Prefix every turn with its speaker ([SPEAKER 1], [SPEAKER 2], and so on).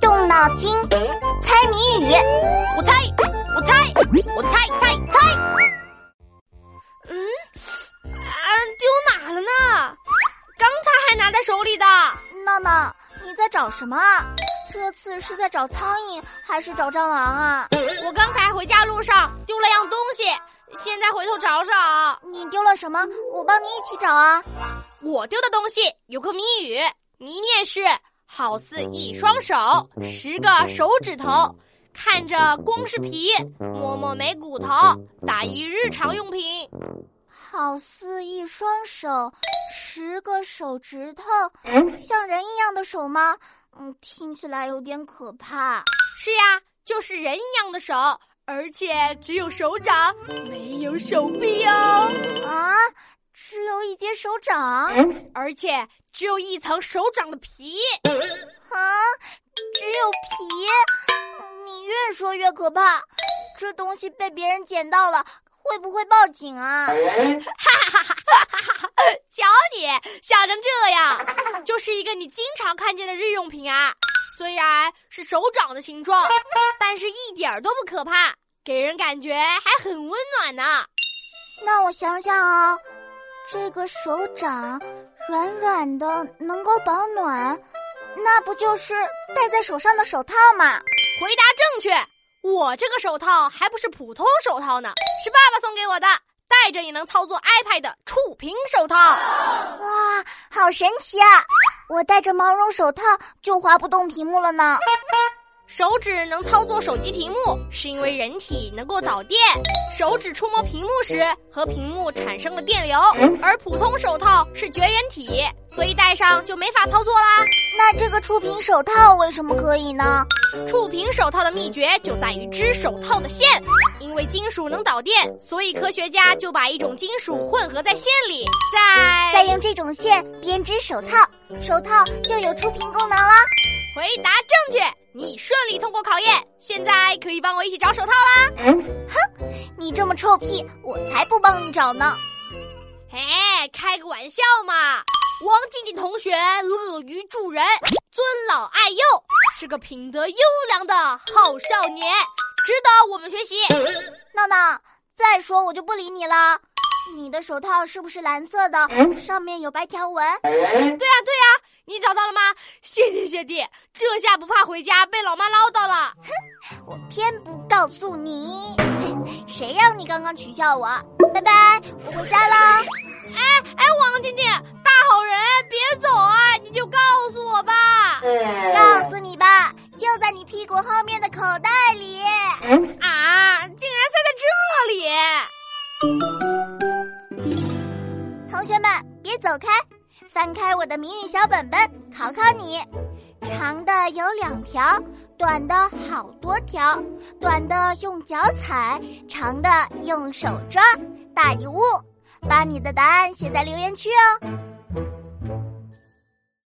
[SPEAKER 1] 动脑筋，猜谜语。
[SPEAKER 2] 我猜，我猜，我猜猜猜。嗯，啊，丢哪了呢？刚才还拿在手里的。
[SPEAKER 1] 闹闹，你在找什么啊？这次是在找苍蝇还是找蟑螂啊？
[SPEAKER 2] 我刚才回家路上丢了样东西，现在回头找找。
[SPEAKER 1] 你丢了什么？我帮你一起找啊。
[SPEAKER 2] 我丢的东西有个谜语，谜面是好似一双手，十个手指头，看着光是皮，摸摸没骨头，打一日常用品。
[SPEAKER 1] 好似一双手，十个手指头，像人一样的手吗？嗯，听起来有点可怕。
[SPEAKER 2] 是呀，就是人一样的手，而且只有手掌，没有手臂哦。
[SPEAKER 1] 啊，只有一节手掌，
[SPEAKER 2] 而且只有一层手掌的皮。
[SPEAKER 1] 有皮？你越说越可怕。这东西被别人捡到了。会不会报警啊？哈
[SPEAKER 2] 哈哈哈哈哈！瞧你笑成这样，就是一个你经常看见的日用品啊。虽然是手掌的形状，但是一点都不可怕，给人感觉还很温暖呢。
[SPEAKER 1] 那我想想啊，这个手掌软软的，能够保暖，那不就是戴在手上的手套吗？
[SPEAKER 2] 回答正确。我这个手套还不是普通手套呢，是爸爸送给我的，戴着也能操作 iPad 的触屏手套。
[SPEAKER 1] 哇，好神奇啊！我戴着毛绒手套就滑不动屏幕了呢。
[SPEAKER 2] 手指能操作手机屏幕，是因为人体能够导电，手指触摸屏幕时和屏幕产生了电流，而普通手套是绝缘体，所以戴上就没法操作啦。
[SPEAKER 1] 那这个触屏手套为什么可以呢？
[SPEAKER 2] 触屏手套的秘诀就在于织手套的线，因为金属能导电，所以科学家就把一种金属混合在线里，再
[SPEAKER 1] 再用这种线编织手套，手套就有触屏功能了。
[SPEAKER 2] 回答正确。你顺利通过考验，现在可以帮我一起找手套啦！
[SPEAKER 1] 哼，你这么臭屁，我才不帮你找呢！
[SPEAKER 2] 哎，开个玩笑嘛！王静静同学乐于助人，尊老爱幼，是个品德优良的好少年，值得我们学习。
[SPEAKER 1] 闹闹，再说我就不理你了。你的手套是不是蓝色的？上面有白条纹？
[SPEAKER 2] 对呀，对呀。你找到了吗？谢天谢地，这下不怕回家被老妈唠叨了。
[SPEAKER 1] 哼，我偏不告诉你，谁让你刚刚取笑我？拜拜，我回家啦。
[SPEAKER 2] 哎哎，王静静，大好人，别走啊！你就告诉我吧。
[SPEAKER 1] 告诉你吧，就在你屁股后面的口袋里。
[SPEAKER 2] 啊，竟然塞在
[SPEAKER 1] 这里！同学们，别走开。翻开我的谜语小本本，考考你：长的有两条，短的好多条，短的用脚踩，长的用手抓，大一物。把你的答案写在留言区哦。